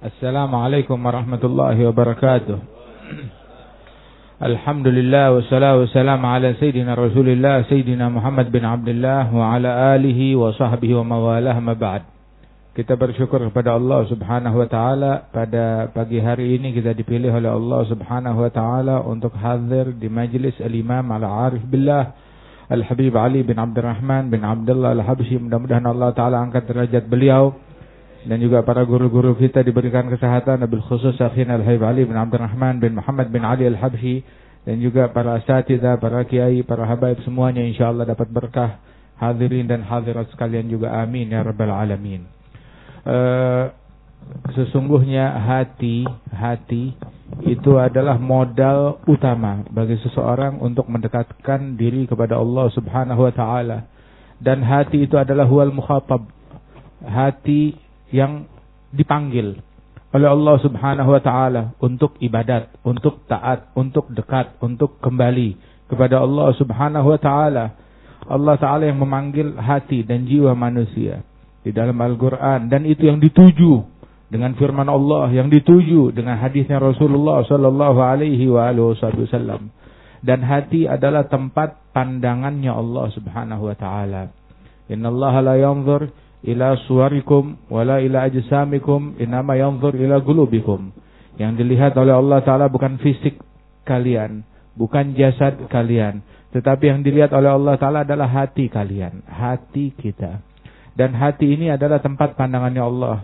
Assalamualaikum warahmatullahi wabarakatuh. Alhamdulillah wassalatu wassalamu ala sayyidina Rasulillah sayyidina Muhammad bin Abdullah wa ala alihi wa sahbihi wa mawalah ma ba'd. Kita bersyukur kepada Allah Subhanahu wa taala pada pagi hari ini kita dipilih oleh Allah Subhanahu wa taala untuk hadir di majlis Al-Imam Al-Arif Billah Al-Habib Ali bin Abdurrahman bin Abdullah Al-Habsyi. Mudah-mudahan Allah taala angkat derajat beliau dan juga para guru-guru kita diberikan kesehatan Nabil khusus Akhina Al-Haib Ali bin Abdurrahman bin Muhammad bin Ali Al-Habsyi dan juga para asatidah, para kiai, para habaib semuanya insyaallah dapat berkah. Hadirin dan hadirat sekalian juga amin ya rabbal alamin. Uh, sesungguhnya hati hati itu adalah modal utama bagi seseorang untuk mendekatkan diri kepada Allah Subhanahu wa taala. Dan hati itu adalah huwal mukhatab. Hati yang dipanggil oleh Allah Subhanahu wa taala untuk ibadat, untuk taat, untuk dekat, untuk kembali kepada Allah Subhanahu wa taala. Allah taala yang memanggil hati dan jiwa manusia di dalam Al-Qur'an dan itu yang dituju dengan firman Allah yang dituju dengan hadisnya Rasulullah sallallahu alaihi wa wasallam. Dan hati adalah tempat pandangannya Allah Subhanahu wa taala. Innallaha la yanzur ila suwarikum wala ila ajsamikum inama yanzur ila gulubikum. Yang dilihat oleh Allah Ta'ala bukan fisik kalian, bukan jasad kalian. Tetapi yang dilihat oleh Allah Ta'ala adalah hati kalian, hati kita. Dan hati ini adalah tempat pandangannya Allah.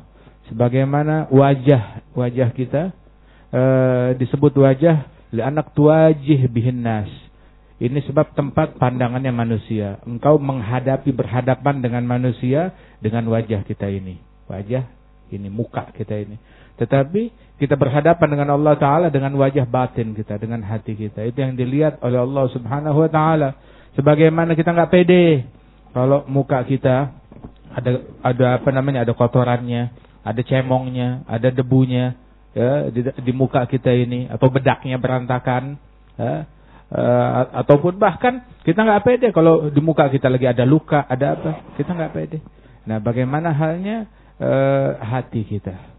Sebagaimana wajah wajah kita e, disebut wajah li anak tuajih bihin nas ini sebab tempat pandangannya manusia. Engkau menghadapi berhadapan dengan manusia dengan wajah kita ini. Wajah ini, muka kita ini. Tetapi kita berhadapan dengan Allah Ta'ala dengan wajah batin kita, dengan hati kita. Itu yang dilihat oleh Allah Subhanahu Wa Ta'ala. Sebagaimana kita nggak pede. Kalau muka kita ada ada apa namanya ada kotorannya, ada cemongnya, ada debunya ya di, di muka kita ini atau bedaknya berantakan. Ya, uh, ataupun bahkan kita nggak pede kalau di muka kita lagi ada luka, ada apa, kita nggak pede. Nah, bagaimana halnya uh, hati kita?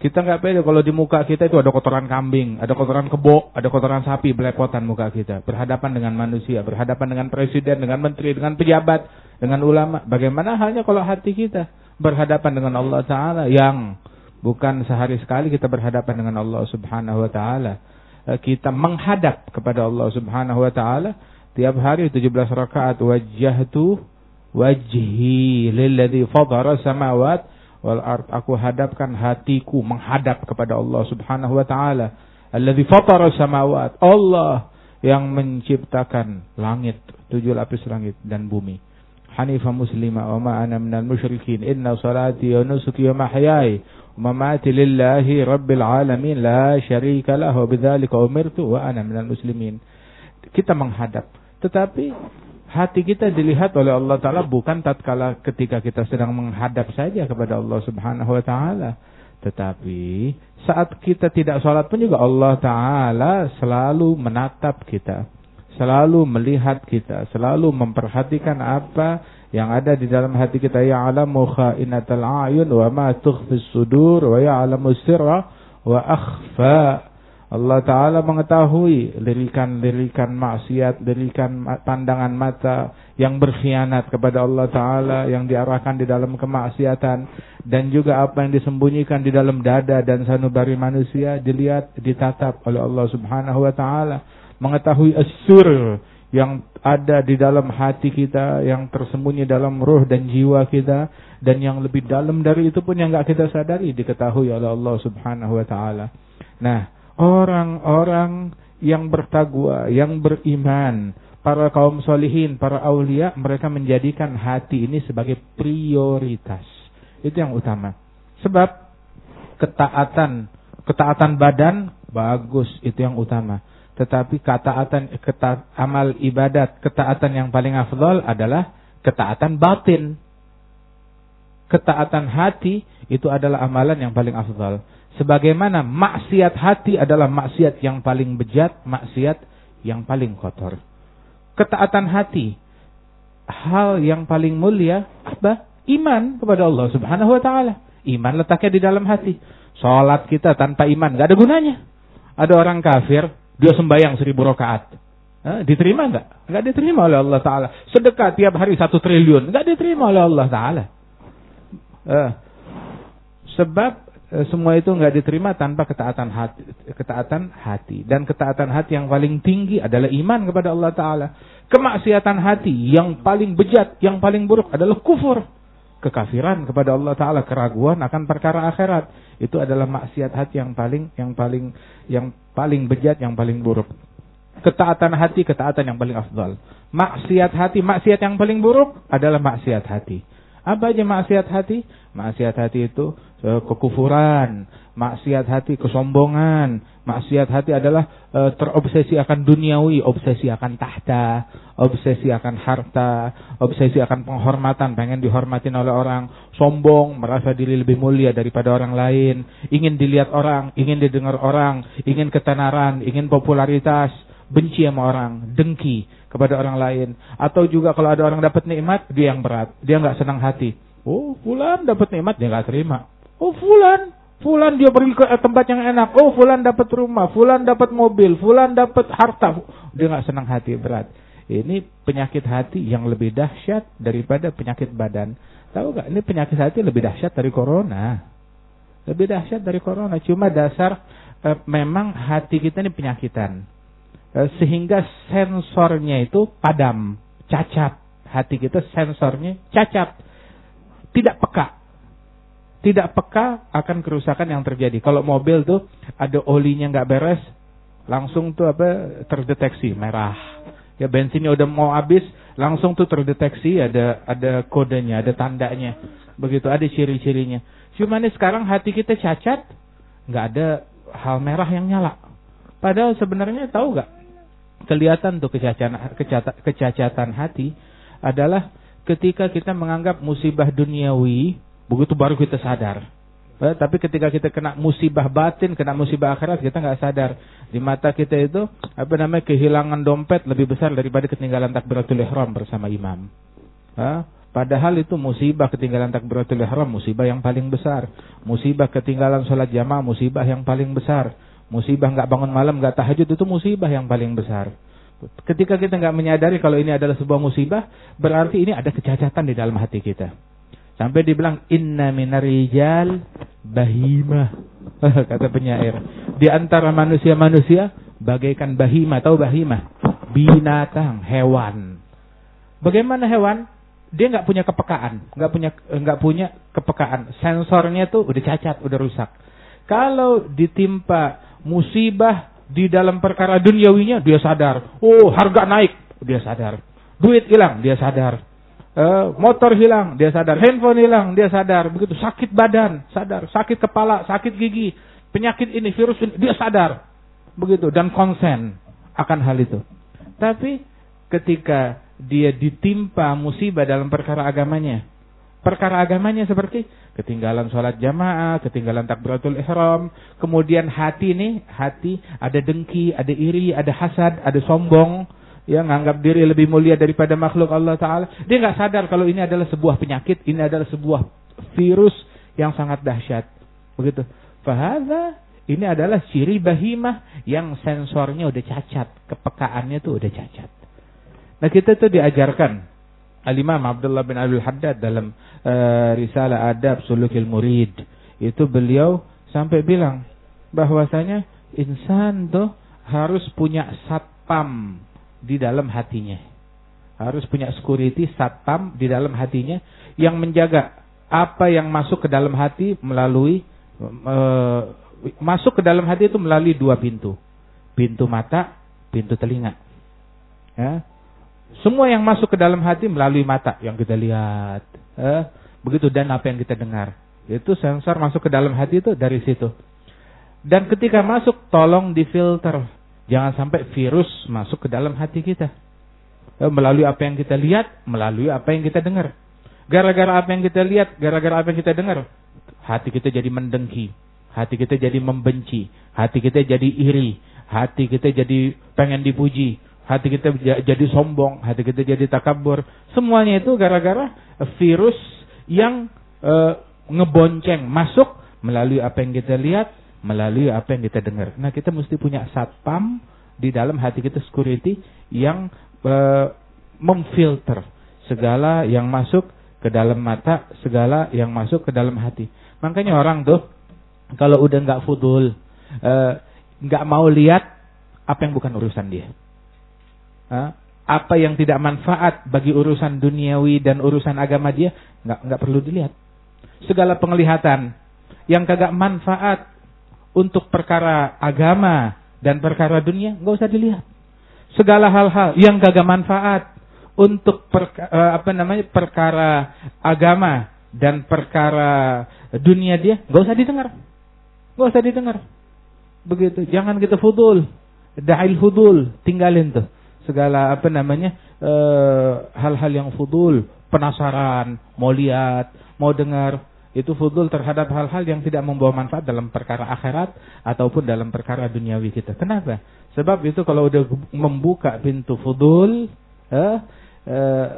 Kita nggak pede kalau di muka kita itu ada kotoran kambing, ada kotoran kebo, ada kotoran sapi belepotan muka kita. Berhadapan dengan manusia, berhadapan dengan presiden, dengan menteri, dengan pejabat, dengan ulama. Bagaimana halnya kalau hati kita berhadapan dengan Allah Taala yang bukan sehari sekali kita berhadapan dengan Allah Subhanahu Wa Taala Eh, kita menghadap kepada Allah Subhanahu wa taala. Tiap hari 17 rakaat wajjahtu wajhi lilladzi fadhara samawat wal ard. Aku hadapkan hatiku menghadap kepada Allah Subhanahu wa taala. Alladzi fatara samawat Allah yang menciptakan langit tujuh lapis langit dan bumi Hanifah muslimah wa ma ana minal musyrikin inna salati wa nusuki wa mahyaya ومماتي لله رب العالمين لا شريك له وبذلك أمرت وأنا من المسلمين kita menghadap tetapi hati kita dilihat oleh Allah taala bukan tatkala ketika kita sedang menghadap saja kepada Allah Subhanahu wa taala tetapi saat kita tidak sholat pun juga Allah taala selalu menatap kita selalu melihat kita selalu memperhatikan apa yang ada di dalam hati kita ya'lamu kha'inatal a'yun wa ma tukhfis sudur wa ya'lamu sirra wa akhfa. Allah Ta'ala mengetahui lirikan-lirikan maksiat, lirikan pandangan mata yang berkhianat kepada Allah Ta'ala, yang diarahkan di dalam kemaksiatan, dan juga apa yang disembunyikan di dalam dada dan sanubari manusia, dilihat, ditatap oleh Allah Subhanahu Wa Ta'ala. Mengetahui asur, yang ada di dalam hati kita, yang tersembunyi dalam ruh dan jiwa kita, dan yang lebih dalam dari itu pun yang nggak kita sadari diketahui oleh Allah Subhanahu wa taala. Nah, orang-orang yang bertakwa, yang beriman, para kaum solihin, para aulia, mereka menjadikan hati ini sebagai prioritas. Itu yang utama. Sebab ketaatan, ketaatan badan bagus, itu yang utama. Tetapi ketaatan keta, amal ibadat, ketaatan yang paling afdol adalah ketaatan batin. Ketaatan hati itu adalah amalan yang paling afdol. Sebagaimana maksiat hati adalah maksiat yang paling bejat, maksiat yang paling kotor. Ketaatan hati, hal yang paling mulia apa? Iman kepada Allah Subhanahu wa taala. Iman letaknya di dalam hati. Sholat kita tanpa iman nggak ada gunanya. Ada orang kafir, dia sembahyang seribu rakaat. Eh, diterima nggak? Nggak diterima oleh Allah Taala. Sedekah tiap hari satu triliun, nggak diterima oleh Allah Taala. Sebab eh, semua itu nggak diterima tanpa ketaatan hati, ketaatan hati. Dan ketaatan hati yang paling tinggi adalah iman kepada Allah Taala. Kemaksiatan hati yang paling bejat, yang paling buruk adalah kufur kekafiran kepada Allah taala, keraguan akan perkara akhirat. Itu adalah maksiat hati yang paling yang paling yang paling bejat, yang paling buruk. Ketaatan hati, ketaatan yang paling afdal. Maksiat hati, maksiat yang paling buruk adalah maksiat hati. Apa aja maksiat hati? Maksiat hati itu eh, kekufuran, maksiat hati kesombongan, maksiat hati adalah e, terobsesi akan duniawi, obsesi akan tahta, obsesi akan harta, obsesi akan penghormatan, pengen dihormatin oleh orang, sombong, merasa diri lebih mulia daripada orang lain, ingin dilihat orang, ingin didengar orang, ingin ketenaran, ingin popularitas, benci sama orang, dengki kepada orang lain, atau juga kalau ada orang dapat nikmat, dia yang berat, dia nggak senang hati. Oh, fulan dapat nikmat dia nggak terima. Oh, fulan Fulan dia pergi ke tempat yang enak. Oh, fulan dapat rumah, fulan dapat mobil, fulan dapat harta. Dia nggak senang hati berat. Ini penyakit hati yang lebih dahsyat daripada penyakit badan. Tahu gak? Ini penyakit hati lebih dahsyat dari corona. Lebih dahsyat dari corona. Cuma dasar eh, memang hati kita ini penyakitan. Eh, sehingga sensornya itu padam, cacat. Hati kita sensornya cacat. Tidak peka tidak peka akan kerusakan yang terjadi. Kalau mobil tuh ada olinya nggak beres, langsung tuh apa terdeteksi merah. Ya bensinnya udah mau habis, langsung tuh terdeteksi ada ada kodenya, ada tandanya. Begitu ada ciri-cirinya. Cuma nih sekarang hati kita cacat, nggak ada hal merah yang nyala. Padahal sebenarnya tahu nggak? Kelihatan tuh kecacatan, kecacatan hati adalah ketika kita menganggap musibah duniawi Begitu baru kita sadar. Eh, tapi ketika kita kena musibah batin, kena musibah akhirat, kita nggak sadar. Di mata kita itu, apa namanya, kehilangan dompet lebih besar daripada ketinggalan takbiratul ihram bersama imam. Eh, padahal itu musibah ketinggalan takbiratul ihram, musibah yang paling besar. Musibah ketinggalan sholat jamaah, musibah yang paling besar. Musibah nggak bangun malam, nggak tahajud, itu musibah yang paling besar. Ketika kita nggak menyadari kalau ini adalah sebuah musibah, berarti ini ada kecacatan di dalam hati kita. Sampai dibilang inna minarijal bahimah. Kata penyair. Di antara manusia-manusia bagaikan bahimah. Tahu bahimah? Binatang, hewan. Bagaimana hewan? Dia nggak punya kepekaan, nggak punya nggak punya kepekaan. Sensornya tuh udah cacat, udah rusak. Kalau ditimpa musibah di dalam perkara duniawinya, dia sadar. Oh, harga naik, dia sadar. Duit hilang, dia sadar uh, motor hilang, dia sadar. Handphone hilang, dia sadar. Begitu sakit badan, sadar. Sakit kepala, sakit gigi, penyakit ini, virus ini, dia sadar. Begitu dan konsen akan hal itu. Tapi ketika dia ditimpa musibah dalam perkara agamanya, perkara agamanya seperti ketinggalan sholat jamaah, ketinggalan takbiratul ihram, kemudian hati ini, hati ada dengki, ada iri, ada hasad, ada sombong, ya nganggap diri lebih mulia daripada makhluk Allah Taala. Dia nggak sadar kalau ini adalah sebuah penyakit, ini adalah sebuah virus yang sangat dahsyat. Begitu. Fahada ini adalah ciri bahimah yang sensornya udah cacat, kepekaannya tuh udah cacat. Nah kita tuh diajarkan Al-Imam Abdullah bin Abdul Haddad dalam uh, risalah Adab Sulukil Murid itu beliau sampai bilang bahwasanya insan tuh harus punya satpam di dalam hatinya. Harus punya security satpam di dalam hatinya yang menjaga apa yang masuk ke dalam hati melalui e, masuk ke dalam hati itu melalui dua pintu. Pintu mata, pintu telinga. Ya. Semua yang masuk ke dalam hati melalui mata yang kita lihat. Ya. Begitu dan apa yang kita dengar. Itu sensor masuk ke dalam hati itu dari situ. Dan ketika masuk tolong difilter Jangan sampai virus masuk ke dalam hati kita. Eh, melalui apa yang kita lihat, melalui apa yang kita dengar. Gara-gara apa yang kita lihat, gara-gara apa yang kita dengar, hati kita jadi mendengki, hati kita jadi membenci, hati kita jadi iri, hati kita jadi pengen dipuji, hati kita jadi sombong, hati kita jadi takabur. Semuanya itu gara-gara virus yang uh, ngebonceng masuk melalui apa yang kita lihat, melalui apa yang kita dengar. Nah, kita mesti punya satpam di dalam hati kita security yang uh, memfilter segala yang masuk ke dalam mata, segala yang masuk ke dalam hati. Makanya orang tuh kalau udah nggak fudul, eh, nggak uh, mau lihat apa yang bukan urusan dia. Apa yang tidak manfaat bagi urusan duniawi dan urusan agama dia nggak nggak perlu dilihat. Segala penglihatan yang kagak manfaat untuk perkara agama dan perkara dunia nggak usah dilihat. Segala hal-hal yang kagak manfaat untuk perka, eh, apa namanya perkara agama dan perkara dunia dia nggak usah didengar, nggak usah didengar. Begitu, jangan kita fudul, da'il fudul, tinggalin tuh segala apa namanya eh, hal-hal yang fudul, penasaran, mau lihat, mau dengar, itu fudul terhadap hal-hal yang tidak membawa manfaat dalam perkara akhirat ataupun dalam perkara duniawi kita. Kenapa? Sebab itu kalau udah membuka pintu fudul, eh, eh,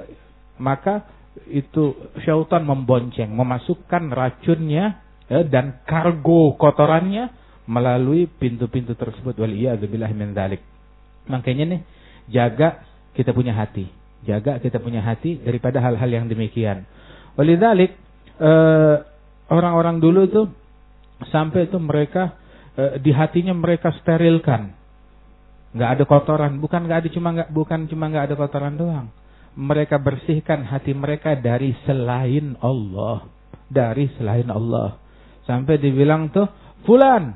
maka itu syaitan membonceng, memasukkan racunnya eh, dan kargo kotorannya melalui pintu-pintu tersebut. Waliyadzubillah min dzalik. Makanya nih, jaga kita punya hati. Jaga kita punya hati daripada hal-hal yang demikian. Walidzalik Eh, orang-orang dulu itu sampai itu mereka uh, di hatinya mereka sterilkan, nggak ada kotoran. Bukan nggak ada cuma nggak bukan cuma nggak ada kotoran doang. Mereka bersihkan hati mereka dari selain Allah, dari selain Allah. Sampai dibilang tuh fulan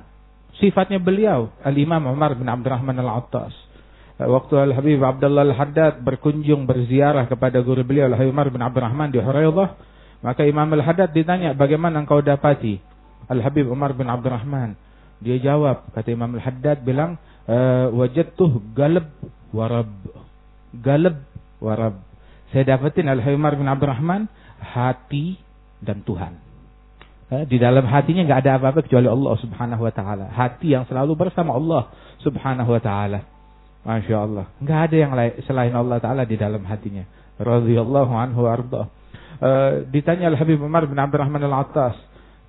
sifatnya beliau Al-Imam Umar bin Abdurrahman Al-Attas. Eh, waktu Al-Habib Abdullah Al-Haddad berkunjung berziarah kepada guru beliau Al-Habib Umar bin Abdurrahman di Huraidah, maka Imam Al-Haddad ditanya, bagaimana engkau dapati Al-Habib Umar bin Abdurrahman? Dia jawab, kata Imam Al-Haddad bilang, e, wajadtuh galab warab. Galab warab. Saya dapatin Al-Habib Umar bin Abdurrahman, hati dan Tuhan. Eh, di dalam hatinya nggak ada apa-apa kecuali Allah Subhanahu wa taala. Hati yang selalu bersama Allah Subhanahu wa taala. Masya Allah. Nggak ada yang lain selain Allah taala di dalam hatinya. Radhiyallahu anhu arda. Eh, ditanya Al-Habib Umar bin Abdurrahman Al-Attas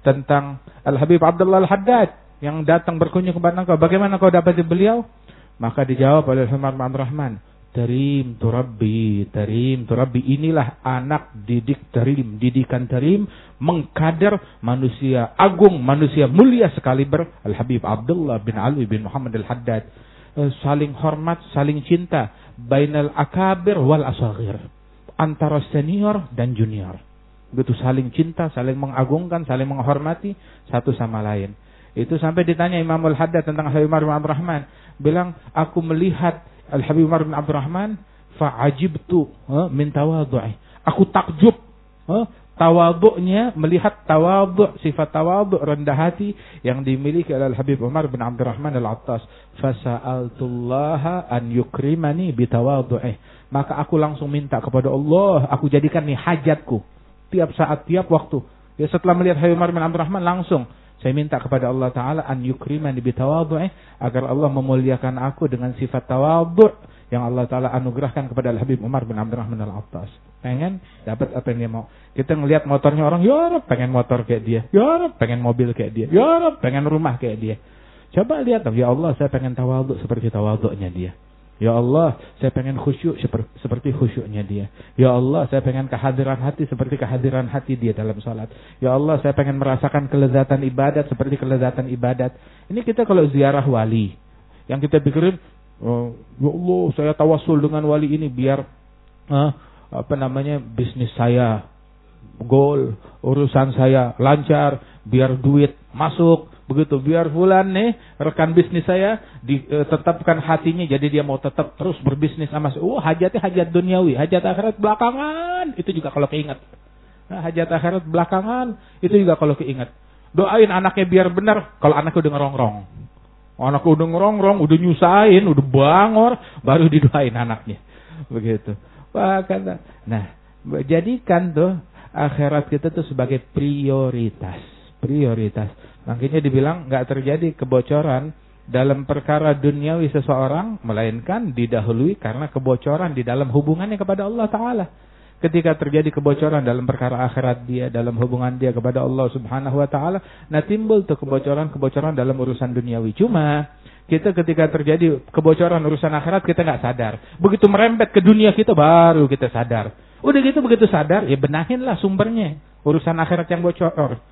tentang Al-Habib Abdullah Al-Haddad yang datang berkunjung kepada engkau. Bagaimana kau dapat beliau? Maka dijawab oleh Umar bin Abdurrahman, Tarim turabbi, tarim turabbi. Inilah anak didik tarim, didikan tarim, mengkader manusia agung, manusia mulia sekali ber Al-Habib Abdullah bin Ali bin Muhammad Al-Haddad. Eh, saling hormat, saling cinta. Bainal akabir wal asagir antara senior dan junior. Begitu saling cinta, saling mengagungkan, saling menghormati satu sama lain. Itu sampai ditanya Imam Al-Haddad tentang Habib Umar bin Abdurrahman. Bilang, aku melihat Al-Habib Umar bin Abdurrahman, fa'ajibtu min tawadu'i. Aku takjub tawaduknya melihat tawaduk sifat tawaduk rendah hati yang dimiliki oleh Habib Umar bin Abdurrahman Al-Attas. Fasa'altullaha an yukrimani bitawadu'ih. Maka aku langsung minta kepada Allah aku jadikan nih hajatku. Tiap saat tiap waktu. Ya setelah melihat Habib Umar bin Abdurrahman langsung saya minta kepada Allah Ta'ala an yukrimani bitawadu'ih agar Allah memuliakan aku dengan sifat tawaduk yang Allah Ta'ala anugerahkan kepada Habib Umar bin Abdurrahman Al-Attas pengen dapat apa yang dia mau. Kita ngelihat motornya orang, ya pengen motor kayak dia. Ya pengen mobil kayak dia. Ya pengen rumah kayak dia. Coba lihat, ya Allah, saya pengen tawaduk seperti tawaduknya dia. Ya Allah, saya pengen khusyuk seperti khusyuknya dia. Ya Allah, saya pengen kehadiran hati seperti kehadiran hati dia dalam salat. Ya Allah, saya pengen merasakan kelezatan ibadat seperti kelezatan ibadat. Ini kita kalau ziarah wali. Yang kita pikirin, oh, ya Allah, saya tawasul dengan wali ini biar uh, apa namanya bisnis saya goal urusan saya lancar biar duit masuk begitu biar bulan nih rekan bisnis saya ditetapkan e, hatinya jadi dia mau tetap terus berbisnis sama saya. Oh hajatnya hajat duniawi, hajat akhirat belakangan itu juga kalau keingat. Nah, hajat akhirat belakangan itu juga kalau keingat. Doain anaknya biar benar kalau anaknya udah ngerongrong. Anaknya udah ngerongrong, udah nyusahin, udah bangor, baru didoain anaknya. Begitu. Kata. Nah, jadikan tuh akhirat kita tuh sebagai prioritas. Prioritas. Makanya dibilang nggak terjadi kebocoran dalam perkara duniawi seseorang, melainkan didahului karena kebocoran di dalam hubungannya kepada Allah Ta'ala. Ketika terjadi kebocoran dalam perkara akhirat dia, dalam hubungan dia kepada Allah Subhanahu wa taala, nah timbul tuh kebocoran-kebocoran dalam urusan duniawi. Cuma kita ketika terjadi kebocoran urusan akhirat kita nggak sadar. Begitu merembet ke dunia kita baru kita sadar. Udah gitu begitu sadar ya benahinlah sumbernya. Urusan akhirat yang bocor.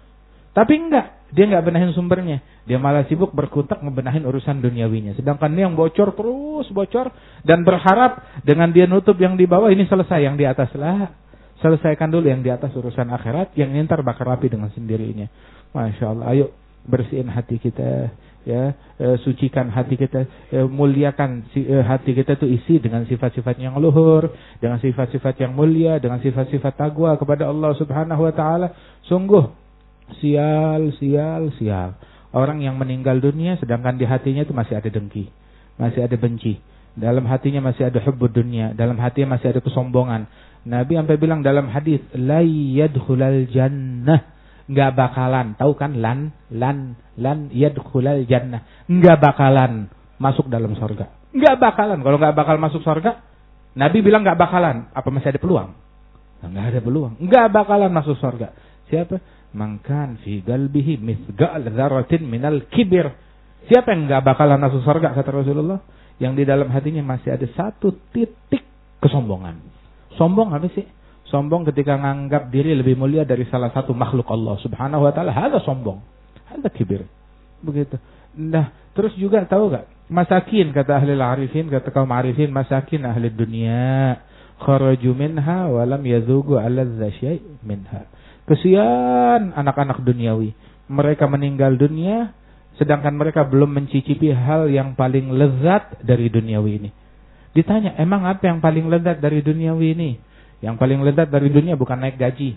Tapi enggak, dia enggak benahin sumbernya. Dia malah sibuk berkutak ngebenahin urusan duniawinya. Sedangkan dia yang bocor terus bocor dan berharap dengan dia nutup yang di bawah ini selesai yang di atas lah. Selesaikan dulu yang di atas urusan akhirat, yang ini ntar bakal rapi dengan sendirinya. Masya Allah, ayo bersihin hati kita, ya e, sucikan hati kita, e, muliakan si, e, hati kita itu isi dengan sifat-sifat yang luhur, dengan sifat-sifat yang mulia, dengan sifat-sifat taqwa kepada Allah Subhanahu wa taala. Sungguh Sial, sial, sial. Orang yang meninggal dunia sedangkan di hatinya itu masih ada dengki. Masih ada benci. Dalam hatinya masih ada hubbud dunia. Dalam hatinya masih ada kesombongan. Nabi sampai bilang dalam hadis, la yadkhulal jannah. Enggak bakalan, tahu kan lan lan lan yadkhulal jannah. Enggak bakalan masuk dalam sorga. Enggak bakalan. Kalau enggak bakal masuk sorga, Nabi bilang enggak bakalan. Apa masih ada peluang? Enggak ada peluang. Enggak bakalan masuk sorga. Siapa? Mangkan fi galbihi mithqal dzarratin minal kibir. Siapa yang enggak bakalan masuk surga kata Rasulullah? Yang di dalam hatinya masih ada satu titik kesombongan. Sombong apa sih? Sombong ketika menganggap diri lebih mulia dari salah satu makhluk Allah Subhanahu wa taala. Hada sombong. Hada kibir. Begitu. Nah, terus juga tahu gak? Masakin kata ahli arifin, kata kaum arifin, masakin ahli dunia. Kharaju minha walam yadhugu ala syai' minha. Kesian anak-anak duniawi. Mereka meninggal dunia sedangkan mereka belum mencicipi hal yang paling lezat dari duniawi ini. Ditanya, emang apa yang paling lezat dari duniawi ini? Yang paling lezat dari dunia bukan naik gaji.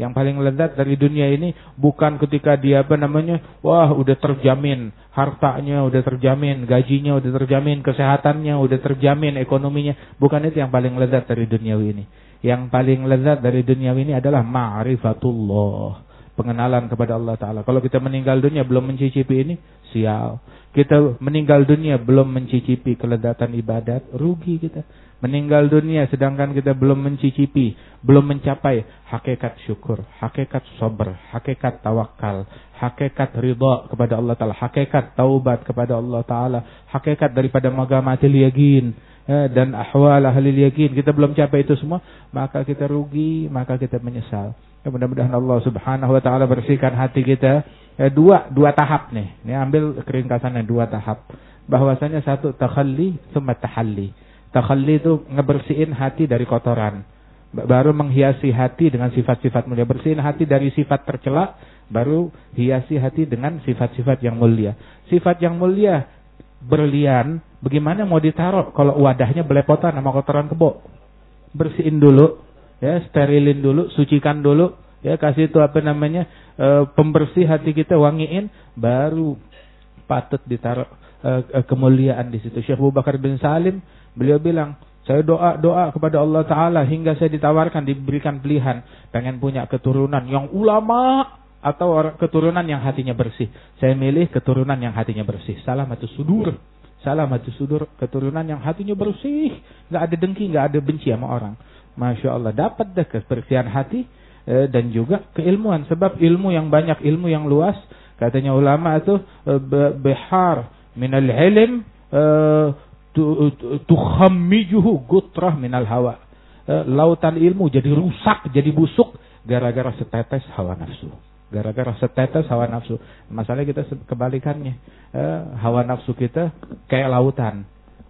Yang paling lezat dari dunia ini bukan ketika dia apa namanya, wah udah terjamin hartanya, udah terjamin gajinya, udah terjamin kesehatannya, udah terjamin ekonominya. Bukan itu yang paling lezat dari duniawi ini. Yang paling lezat dari dunia ini adalah ma'rifatullah. Pengenalan kepada Allah Ta'ala. Kalau kita meninggal dunia belum mencicipi ini, sial. Kita meninggal dunia belum mencicipi kelezatan ibadat, rugi kita. Meninggal dunia sedangkan kita belum mencicipi, belum mencapai hakikat syukur, hakikat sabar, hakikat tawakal, hakikat ridha kepada Allah Ta'ala, hakikat taubat kepada Allah Ta'ala, hakikat daripada magamatil yagin, Eh, dan ahwal ahli yakin kita belum capai itu semua maka kita rugi maka kita menyesal. Ya, mudah-mudahan Allah subhanahu wa ta'ala bersihkan hati kita. Eh, dua dua tahap nih. Ini ambil keringkasannya dua tahap. Bahwasanya satu takhalli semua tahalli takhalli itu ngebersihin hati dari kotoran. Baru menghiasi hati dengan sifat-sifat mulia. Bersihin hati dari sifat tercela baru hiasi hati dengan sifat-sifat yang mulia. Sifat yang mulia berlian, bagaimana mau ditaruh kalau wadahnya belepotan sama kotoran kebo? Bersihin dulu, ya, sterilin dulu, sucikan dulu, ya, kasih itu apa namanya e, pembersih hati kita, wangiin, baru patut ditaruh e, kemuliaan di situ. Syekh Abu Bakar bin Salim, beliau bilang, saya doa doa kepada Allah Taala hingga saya ditawarkan diberikan pilihan pengen punya keturunan yang ulama atau keturunan yang hatinya bersih. Saya milih keturunan yang hatinya bersih. Salamatu sudur. Salamatu sudur. Keturunan yang hatinya bersih. Nggak ada dengki, nggak ada benci sama orang. Masya Allah. Dapat deh kebersihan hati. Eh, dan juga keilmuan. Sebab ilmu yang banyak, ilmu yang luas. Katanya ulama itu. Eh, behar minal ilm. Eh, Tukhammijuhu gutrah minal hawa. Eh, lautan ilmu jadi rusak, jadi busuk. Gara-gara setetes hawa nafsu. Gara-gara setetes hawa nafsu. Masalahnya kita kebalikannya. Eh, hawa nafsu kita kayak lautan.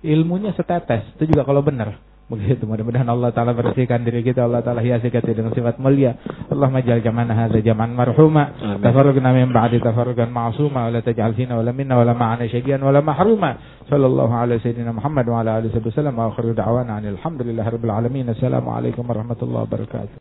Ilmunya setetes. Itu juga kalau benar. Begitu. Mudah-mudahan Allah Ta'ala bersihkan diri kita. Allah Ta'ala hiasi kita dengan sifat mulia. Allah majal zaman hadha zaman marhuma. Tafarrugna min ba'di tafarrugan ma'asuma. Wa la taj'al fina wa la minna wa la ma'ana wa la mahruma. Sallallahu ala sayyidina Muhammad wa ala alihi wa sallam. Wa akhiru da'wana anil hamdulillahi rabbil alamin. Assalamualaikum warahmatullahi wabarakatuh.